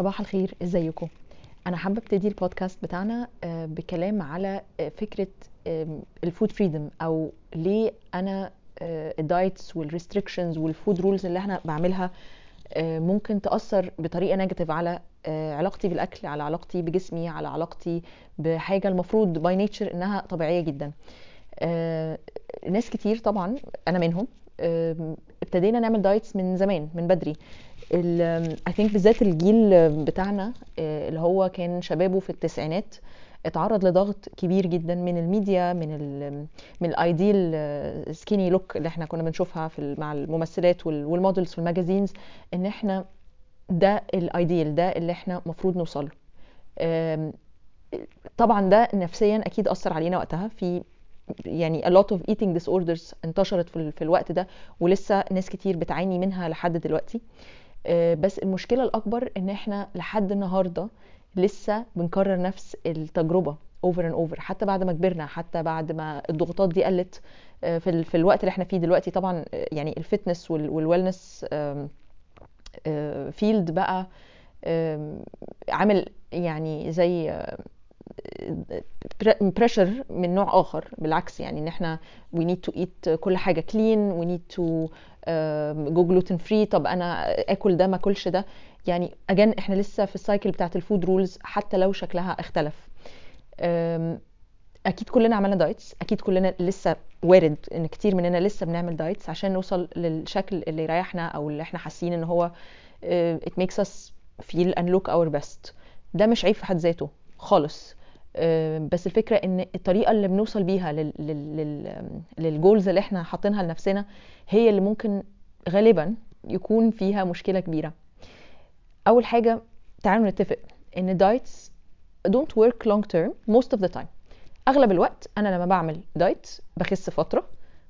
صباح الخير إزيكم؟ أنا حابة أبتدي البودكاست بتاعنا آه، بكلام على آه، فكرة ال food freedom أو ليه أنا ال diets وال restrictions وال food rules اللي إحنا بعملها آه، ممكن تأثر بطريقة negative على علاقتي بالأكل على علاقتي بجسمي على علاقتي بحاجة المفروض by nature إنها طبيعية جدا. ناس كتير طبعا أنا منهم ابتدينا نعمل diets من زمان من بدري. I think بالذات الجيل بتاعنا آه، اللي هو كان شبابه في التسعينات اتعرض لضغط كبير جدا من الميديا من ال من ال ideal skinny look اللي إحنا كنا بنشوفها في مع الممثلات وال models في ال magazines إن إحنا ده ال ideal ده اللي إحنا المفروض نوصل له. طبعا ده نفسيا أكيد أثر علينا وقتها. في يعني a lot of eating disorders انتشرت في, في الوقت ده ولسه ناس كتير بتعاني منها لحد دلوقتي. آه، بس المشكلة الأكبر إن إحنا لحد النهارده لسه بنكرر نفس التجربة over and over حتى بعد ما كبرنا حتى بعد ما الضغوطات دي قلت آه، في, في الوقت اللي إحنا فيه دلوقتي طبعا آه، يعني ال fitness وال wellness field بقى عامل يعني زي pressure من نوع آخر بالعكس يعني إن إحنا we need to eat كل حاجة clean we need to go gluten free طب أنا آكل ده ما آكلش ده. يعني again إحنا لسه في ال cycle بتاعت ال food rules حتى لو شكلها اختلف. أكيد كلنا عملنا diets أكيد كلنا لسه وارد إن كتير مننا لسه بنعمل diets عشان نوصل للشكل اللي يريحنا أو اللي إحنا حاسين إن هو it makes us feel and look our best. ده مش عيب في حد ذاته خالص. بس الفكرة إن الطريقة اللي بنوصل بيها لل goals اللي إحنا حاطينها لنفسنا هي اللي ممكن غالبا يكون فيها مشكلة كبيرة. أول حاجة تعالوا نتفق إن diets don't work long term most of the time. أغلب الوقت أنا لما بعمل دايت بخس فترة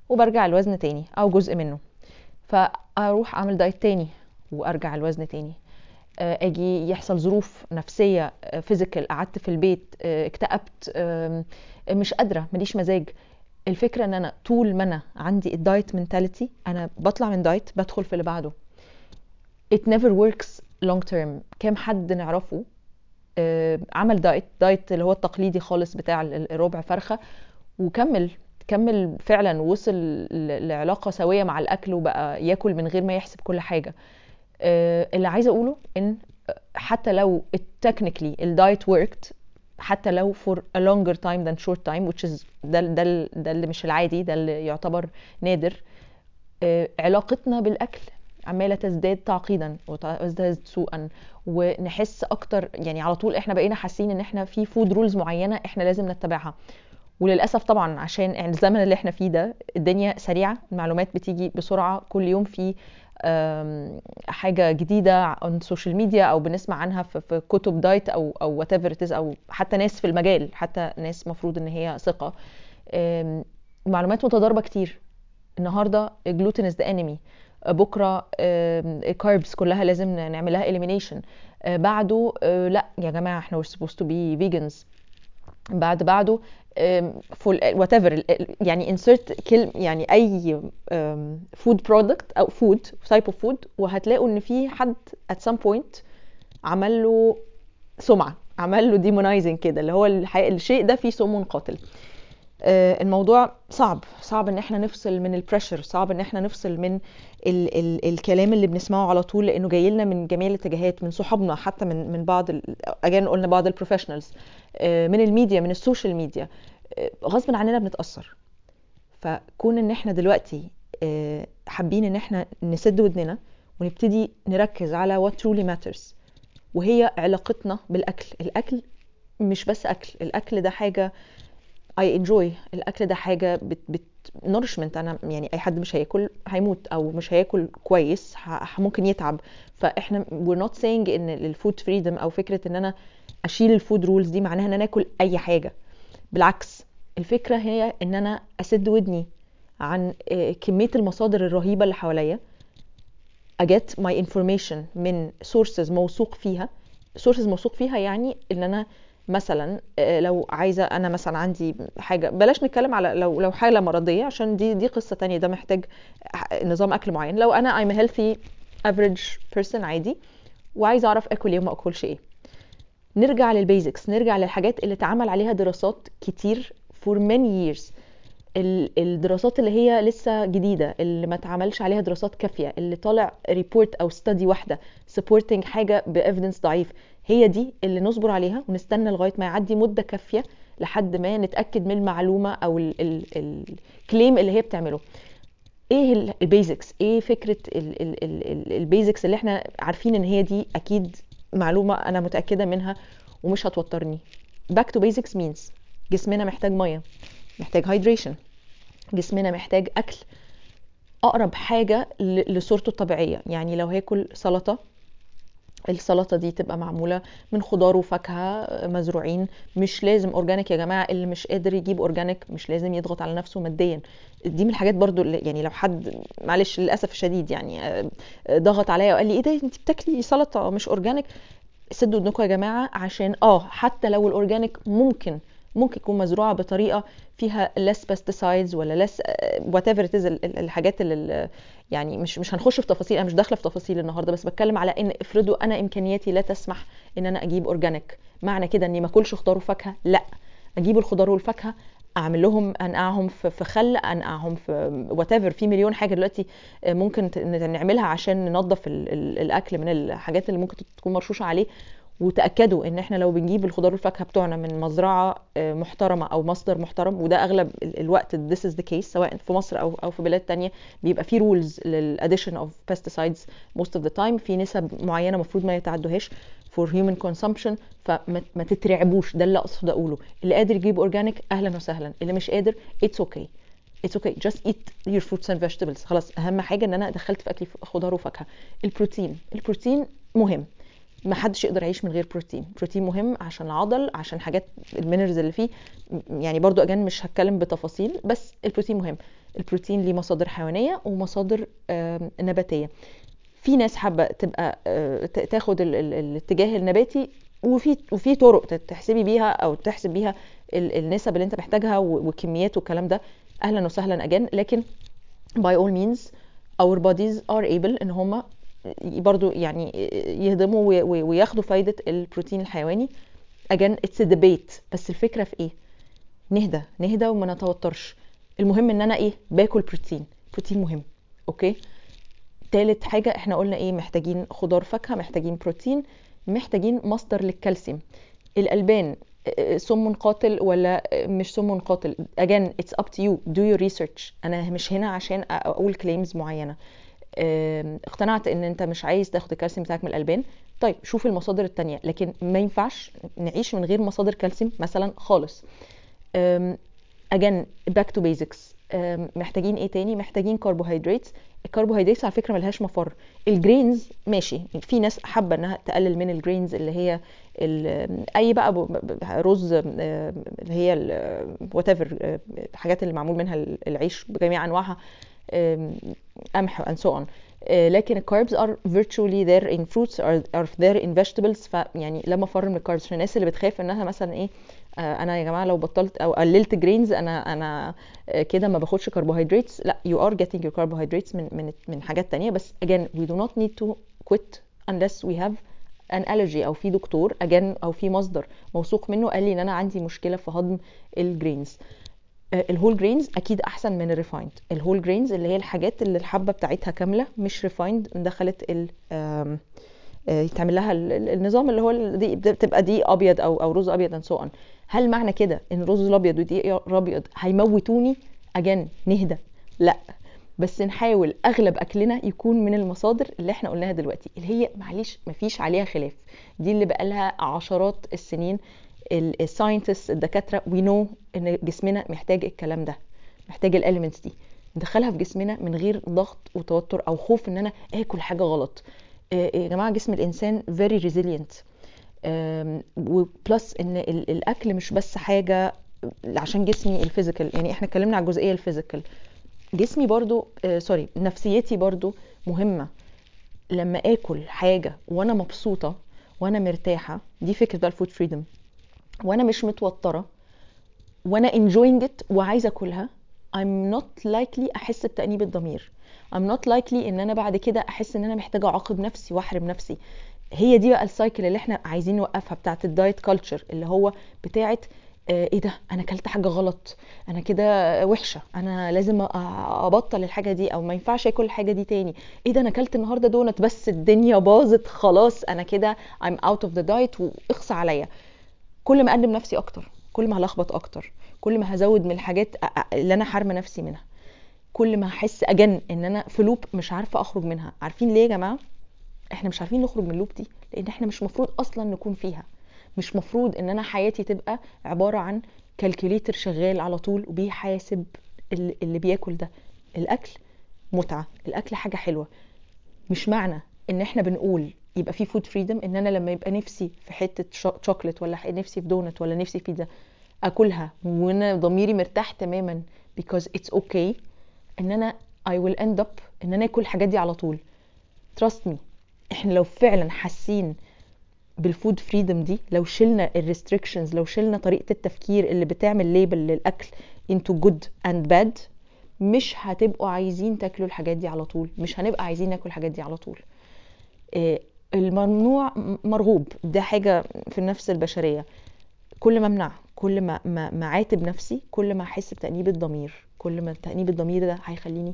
وبرجع الوزن تاني أو جزء منه. فأروح أعمل دايت تاني وأرجع الوزن تاني. آه، آجي يحصل ظروف نفسية physical آه، قعدت في البيت آه، اكتئبت مش قادرة ماليش مزاج. الفكرة إن أنا طول ما أنا عندي ال diet mentality أنا بطلع من دايت بدخل في اللي بعده. It never works long term. كام حد نعرفه عمل دايت دايت اللي هو التقليدي خالص بتاع الربع فرخة وكمل كمل فعلا وصل لعلاقة سوية مع الأكل وبقى ياكل من غير ما يحسب كل حاجة. آه، اللي عايزة أقوله إن حتى لو technically الدايت worked حتى لو for a longer time than short time which is ده ده ده اللي مش العادي ده اللي يعتبر نادر آه، علاقتنا بالأكل عمالة تزداد تعقيدا وتزداد سوءا. ونحس أكتر يعني على طول إحنا بقينا حاسين إن إحنا في food rules معينة إحنا لازم نتبعها. وللأسف طبعا عشان الزمن اللي إحنا فيه ده الدنيا سريعة المعلومات بتيجي بسرعة كل يوم في حاجة جديدة على السوشيال ميديا أو بنسمع عنها في كتب دايت أو أو whatever أو حتى ناس في المجال حتى ناس مفروض إن هي ثقة. معلومات متضاربة كتير. النهارده gluten is the enemy بكرة carbs كلها لازم نعملها elimination آه، بعده آه، لأ يا جماعة إحنا we're supposed to be vegans. بعد بعده whatever يعني insert كلمه يعني أي food product أو food type of food وهتلاقوا إن في حد at some point عمل له سمعة عمل له demonizing كده اللي هو الشيء ده فيه سم قاتل. الموضوع صعب. صعب إن إحنا نفصل من ال pressure صعب إن إحنا نفصل من ال ال الكلام اللي بنسمعه على طول لأنه جاي لنا من جميع الاتجاهات من صحابنا حتى من من بعض again قلنا بعض ال professionals آه، من الميديا من ال social media. آه، غصب عننا بنتأثر. فكون إن إحنا دلوقتي حابين إن إحنا نسد ودننا ونبتدي نركز على what truly matters وهي علاقتنا بالأكل. الأكل مش بس أكل. الأكل ده حاجة I enjoy الأكل ده حاجة بت بت nourishment أنا يعني أي حد مش هياكل هيموت أو مش هياكل كويس ممكن يتعب. فإحنا we're not saying إن ال food freedom أو فكرة إن أنا أشيل ال food rules دي معناها إن أنا آكل أي حاجة. بالعكس الفكرة هي إن أنا أسد ودني عن آه، كمية المصادر الرهيبة اللي حواليا. I get my information من sources موثوق فيها. sources موثوق فيها يعني إن أنا مثلا آه، لو عايزة أنا مثلا عندي حاجة بلاش نتكلم على لو لو حالة مرضية عشان دي دي قصة تانية. ده محتاج نظام أكل معين. لو أنا I'm a healthy average person عادي وعايزة أعرف آكل إيه وما آكلش إيه. نرجع لل basics نرجع للحاجات اللي اتعمل عليها دراسات كتير for many years. الدراسات اللي هي لسه جديدة اللي ما اتعملش عليها دراسات كافية اللي طالع report أو study واحدة supporting حاجة ب evidence ضعيف هي دي اللي نصبر عليها ونستنى لغاية ما يعدي مدة كافية لحد ما نتأكد من المعلومة أو ال claim اللي هي بتعمله. إيه ال basics إيه فكرة ال basics اللي إحنا عارفين إن هي دي أكيد معلومة أنا متأكدة منها ومش هتوترني. Back to basics means جسمنا محتاج مية. محتاج hydration جسمنا محتاج أكل أقرب حاجة لصورته الطبيعية. يعني لو هاكل سلطة السلطة دي تبقى معمولة من خضار وفاكهة مزروعين. مش لازم organic يا جماعة. اللي مش قادر يجيب organic مش لازم يضغط على نفسه ماديا. دي من الحاجات برضو يعني لو حد معلش للأسف الشديد يعني آه، ضغط عليا وقال لي إيه ده أنت بتاكلي سلطة مش organic سدوا ودنكم يا جماعة عشان آه حتى لو ال organic ممكن ممكن يكون مزروعة بطريقة فيها less pesticides ولا less whatever الحاجات اللي يعني مش مش هنخش في تفاصيل أنا مش داخلة في تفاصيل النهارده بس بتكلم على إن افرضوا أنا إمكانياتي لا تسمح إن أنا أجيب organic معنى كده إني ما أكلش خضار وفاكهة؟ لا. أجيب الخضار والفاكهة أعمل لهم أنقعهم في خل أنقعهم في whatever في مليون حاجة دلوقتي ممكن ت- نعملها عشان ننظف ال- ال- الأكل من الحاجات اللي ممكن تكون مرشوشة عليه. وتأكدوا إن إحنا لو بنجيب الخضار والفاكهة بتوعنا من مزرعة آه، محترمة أو مصدر محترم وده أغلب ال- الوقت this is the case سواء في مصر أو أو في بلاد تانية بيبقى في rules لل addition of pesticides most of the time في نسب معينة المفروض ما يتعدوهاش for human consumption فما ما تترعبوش ده اللي اقصد أقوله. اللي قادر يجيب organic أهلا وسهلا. اللي مش قادر it's okay. It's okay. Just eat your fruits and vegetables. خلاص أهم حاجة إن أنا دخلت في اكلي خضار وفاكهة. البروتين. البروتين مهم. ما حدش يقدر يعيش من غير بروتين. بروتين مهم عشان العضل عشان حاجات ال minerals اللي فيه. يعني برضو again مش هتكلم بتفاصيل بس البروتين مهم. البروتين ليه مصادر حيوانية ومصادر نباتية. في ناس حابة تبقى آه، تاخد ال- ال- الاتجاه النباتي وفي وفي طرق تحسبي بيها أو تحسب بيها ال- النسب اللي انت محتاجها وكميات والكلام ده. أهلا وسهلا اجان لكن by all means our bodies are able إن هم برضو يعني يهضموا وي- وي- وياخدوا فايدة البروتين الحيواني. It's a debate. بس الفكرة في إيه؟ نهدى نهدى وما نتوترش. المهم إن أنا إيه؟ باكل بروتين. بروتين مهم. okay؟ تالت حاجة إحنا قلنا إيه؟ محتاجين خضار فاكهة محتاجين بروتين محتاجين مصدر للكالسيوم. الألبان آه، سم قاتل ولا آه، مش سم قاتل. Again it's up to you. Do your research. أنا مش هنا عشان أقول معينة. آم، اقتنعت إن أنت مش عايز تاخد الكالسيوم بتاعك من الألبان. طيب شوف المصادر التانية لكن ما ينفعش نعيش من غير مصادر كالسيوم مثلا خالص. back to basics. أم، محتاجين إيه تاني؟ محتاجين كربوهيدرات الكربوهيدرات على فكرة ملهاش مفر. ال grains ماشي. في ناس حابة إنها تقلل من ال grains اللي هي أي بقى رز اللي هي whatever الحاجات اللي معمول منها العيش بجميع أنواعها. قمح and so on. آه، لكن ال carbs are virtually there in fruits are, are there in vegetables. فيعني لا مفر من ال carbs عشان الناس اللي بتخاف إنها مثلا إيه آه، أنا يا جماعة لو بطلت أو قللت grains أنا أنا آه، كده ما باخدش كربوهيدرات لا you are getting your carbohydrates من من من حاجات تانية. بس again we do not need to quit unless we have an allergy أو في دكتور again أو في مصدر موثوق منه قال لي إن أنا عندي مشكلة في هضم ال grains ال whole grains أكيد أحسن من ال refined ال whole grains اللي هي الحاجات اللي الحبة بتاعتها كاملة مش refined دخلت ال آم، آه، يتعمل لها ال- ال- النظام اللي هو دي بتبقى دقيق أبيض أو أو رز أبيض and so هل معنى كده إن الرز الأبيض ودقيق ابيض هيموتوني؟ again نهدى. لأ. بس نحاول أغلب أكلنا يكون من المصادر اللي إحنا قلناها دلوقتي اللي هي معلش مفيش عليها خلاف. دي اللي بقالها عشرات السنين ال scientists الدكاترة we know إن جسمنا محتاج الكلام ده محتاج ال elements دي. ندخلها في جسمنا من غير ضغط وتوتر أو خوف إن أنا آكل حاجة غلط. آه، يا جماعة جسم الإنسان very resilient. و plus إن ال- الأكل مش بس حاجة عشان جسمي ال physical يعني إحنا اتكلمنا على الجزئية ال physical جسمي برضو آه sorry نفسيتي برضو مهمة. لما آكل حاجة وأنا مبسوطة وأنا مرتاحة دي فكرة بقى ال food freedom وأنا مش متوترة وأنا enjoying it وعايزة أكلها I'm not likely أحس بتأنيب الضمير. I'm not likely إن أنا بعد كده أحس إن أنا محتاجة أعاقب نفسي وأحرم نفسي. هي دي بقى ال cycle اللي إحنا عايزين نوقفها بتاعت ال diet culture اللي هو بتاعت آه، إيه ده؟ أنا أكلت حاجة غلط. أنا كده وحشة. أنا لازم أبطل الحاجة دي أو ما ينفعش أكل الحاجة دي تاني. إيه ده؟ أنا أكلت النهارده دونت بس الدنيا باظت خلاص. أنا كده I'm out of the diet واخص عليا. كل ما أقدم نفسي أكتر كل ما هلخبط أكتر كل ما هزود من الحاجات اللي أنا حارمه نفسي منها. كل ما هحس again إن أنا في loop مش عارفة أخرج منها. عارفين ليه يا جماعة؟ إحنا مش عارفين نخرج من ال loop دي لأن إحنا مش مفروض أصلا نكون فيها. مش مفروض إن أنا حياتي تبقى عبارة عن calculator شغال على طول وبيحاسب اللي بياكل ده. الأكل متعة الأكل حاجة حلوة. مش معنى إن إحنا بنقول يبقى في food freedom إن أنا لما يبقى نفسي في حتة cho- chocolate ولا نفسي في دونت ولا نفسي في بيتزا أكلها وأنا ضميري مرتاح تماما because it's okay إن أنا I will end up إن أنا آكل الحاجات دي على طول. Trust me إحنا لو فعلا حاسين بال food freedom دي لو شلنا ال restrictions لو شلنا طريقة التفكير اللي بتعمل label للأكل into good and bad مش هتبقوا عايزين تاكلوا الحاجات دي على طول مش هنبقى عايزين ناكل الحاجات دي على طول. إيه، الممنوع مرغوب. ده حاجة في النفس البشرية. كل ما أمنع كل ما ما عاتب نفسي كل ما أحس بتأنيب الضمير كل ما تأنيب الضمير ده هيخليني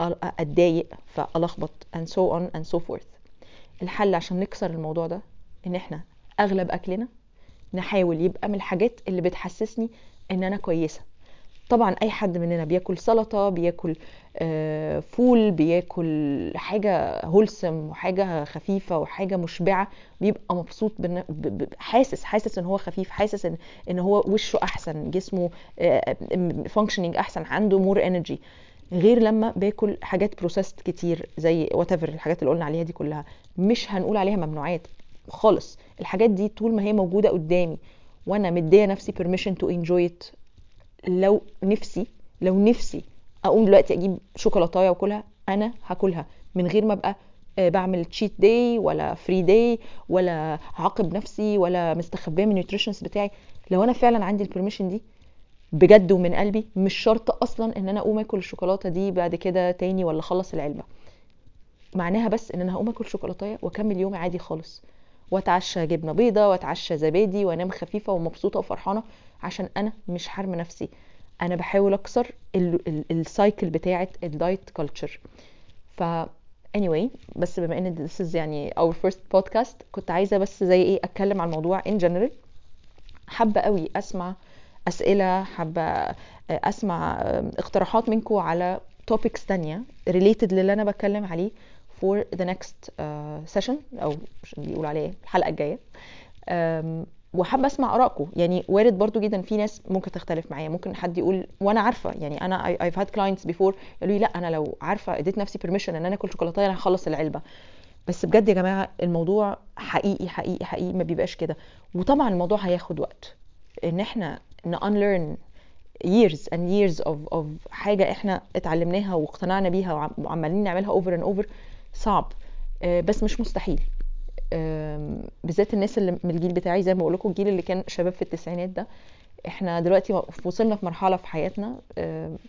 أتضايق فألخبط and so on and so forth. الحل عشان نكسر الموضوع ده إن إحنا أغلب أكلنا نحاول يبقى من الحاجات اللي بتحسسني إن أنا كويسة. طبعا أي حد مننا بياكل سلطة بياكل آه، فول بياكل حاجة هولسم وحاجة خفيفة وحاجة مشبعة بيبقى مبسوط حاسس حاسس إن هو خفيف حاسس إن إن هو وشه أحسن جسمه functioning أحسن عنده more energy غير لما باكل حاجات processed كتير زي what الحاجات اللي قلنا عليها دي كلها. مش هنقول عليها ممنوعات خالص. الحاجات دي طول ما هي موجودة قدامي وأنا مدية نفسي permission to enjoy it لو نفسي لو نفسي أقوم دلوقتي أجيب شوكولاتاية واكلها أنا هاكلها من غير ما أبقى آه، بعمل cheat day ولا free day ولا عاقب نفسي ولا مستخبية من ال nutritionist بتاعي. لو أنا فعلا عندي ال permission دي بجد ومن قلبي مش شرط أصلا إن أنا أقوم آكل الشوكولاتة دي بعد كده تاني ولا أخلص العلبة. معناها بس إن أنا هقوم آكل شوكولاتاية وأكمل يومي عادي خالص. وأتعشى جبنة بيضة وأتعشى زبادي وأنام خفيفة ومبسوطة وفرحانة. عشان أنا مش حارمة نفسي. أنا بحاول أكسر ال- ال- ال cycle بتاعه ال diet culture ف anyway بس بما إن this is يعني our first podcast كنت عايزة بس زي إيه أتكلم عن الموضوع in general. حابة قوي أسمع أسئلة حابة أسمع اقتراحات منكم على topics تانية related للي أنا بتكلم عليه for the next uh, session أو مش بيقول عليه الحلقة الجاية. وحابة أسمع آرائكم. يعني وارد برضو جدا في ناس ممكن تختلف معايا. ممكن حد يقول وأنا عارفة. يعني أنا I've had clients before يقولوا لي لا أنا لو عارفة اديت نفسي permission إن أنا آكل شوكولاته أنا هخلص العلبة. بس بجد يا جماعة الموضوع حقيقي حقيقي حقيقي ما بيبقاش كده. وطبعا الموضوع هياخد وقت. إن إحنا ن unlearn years and years of, of حاجة إحنا اتعلمناها واقتنعنا بيها وعم- وعمالين نعملها over and over صعب. آه، بس مش مستحيل. بالذات الناس اللي من الجيل بتاعي زي ما بقول لكم الجيل اللي كان شباب في التسعينات ده إحنا دلوقتي وصلنا في مرحلة في حياتنا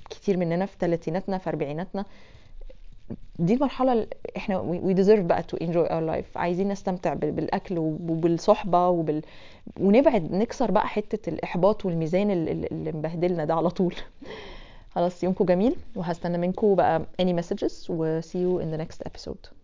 كتير مننا في ثلاثيناتنا في اربعيناتنا. دي المرحلة اللي إحنا we deserve بقى to enjoy our life. عايزين نستمتع بال- بالأكل وبالصحبة وبال... ونبعد نكسر بقى حتة الإحباط والميزان اللي مبهدلنا ده على طول. خلاص يومكم جميل وهستنى منكم بقى any messages و see you in the next episode.